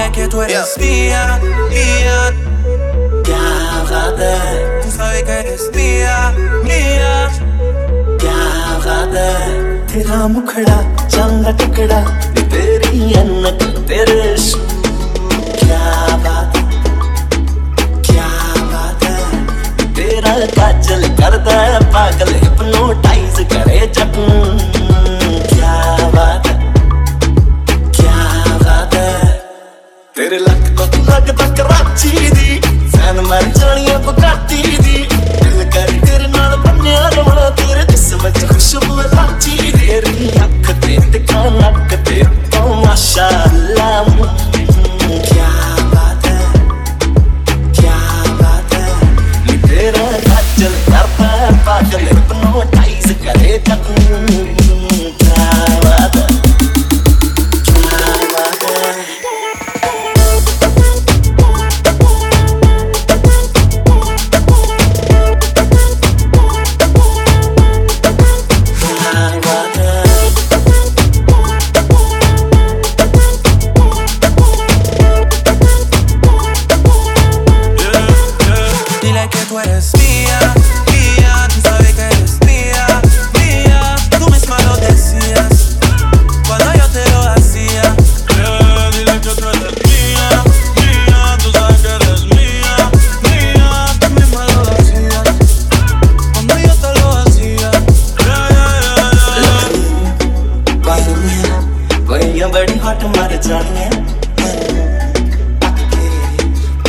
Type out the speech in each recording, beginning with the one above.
lekker door yeah. is mía, mía Llámate Tú sabes que eres mía, mía Llámate तेरा मुखड़ा चांदा टिकड़ा तेरी अन्नत तेरे क्या बात क्या बात है तेरा काजल करता है पागल हिप्नोटाइज करे जब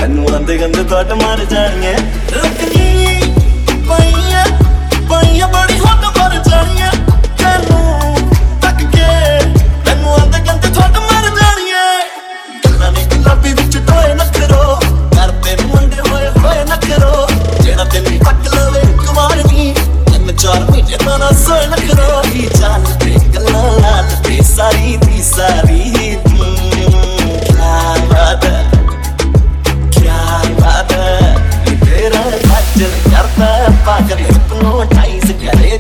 ਮੈਨੂੰ ਆਂਦੇ ਗੰਦੇ ਤੁਹਾਡੇ ਮਾਰ ਜਾਣਗੇ ਰੱਖ can look no ties. If you lay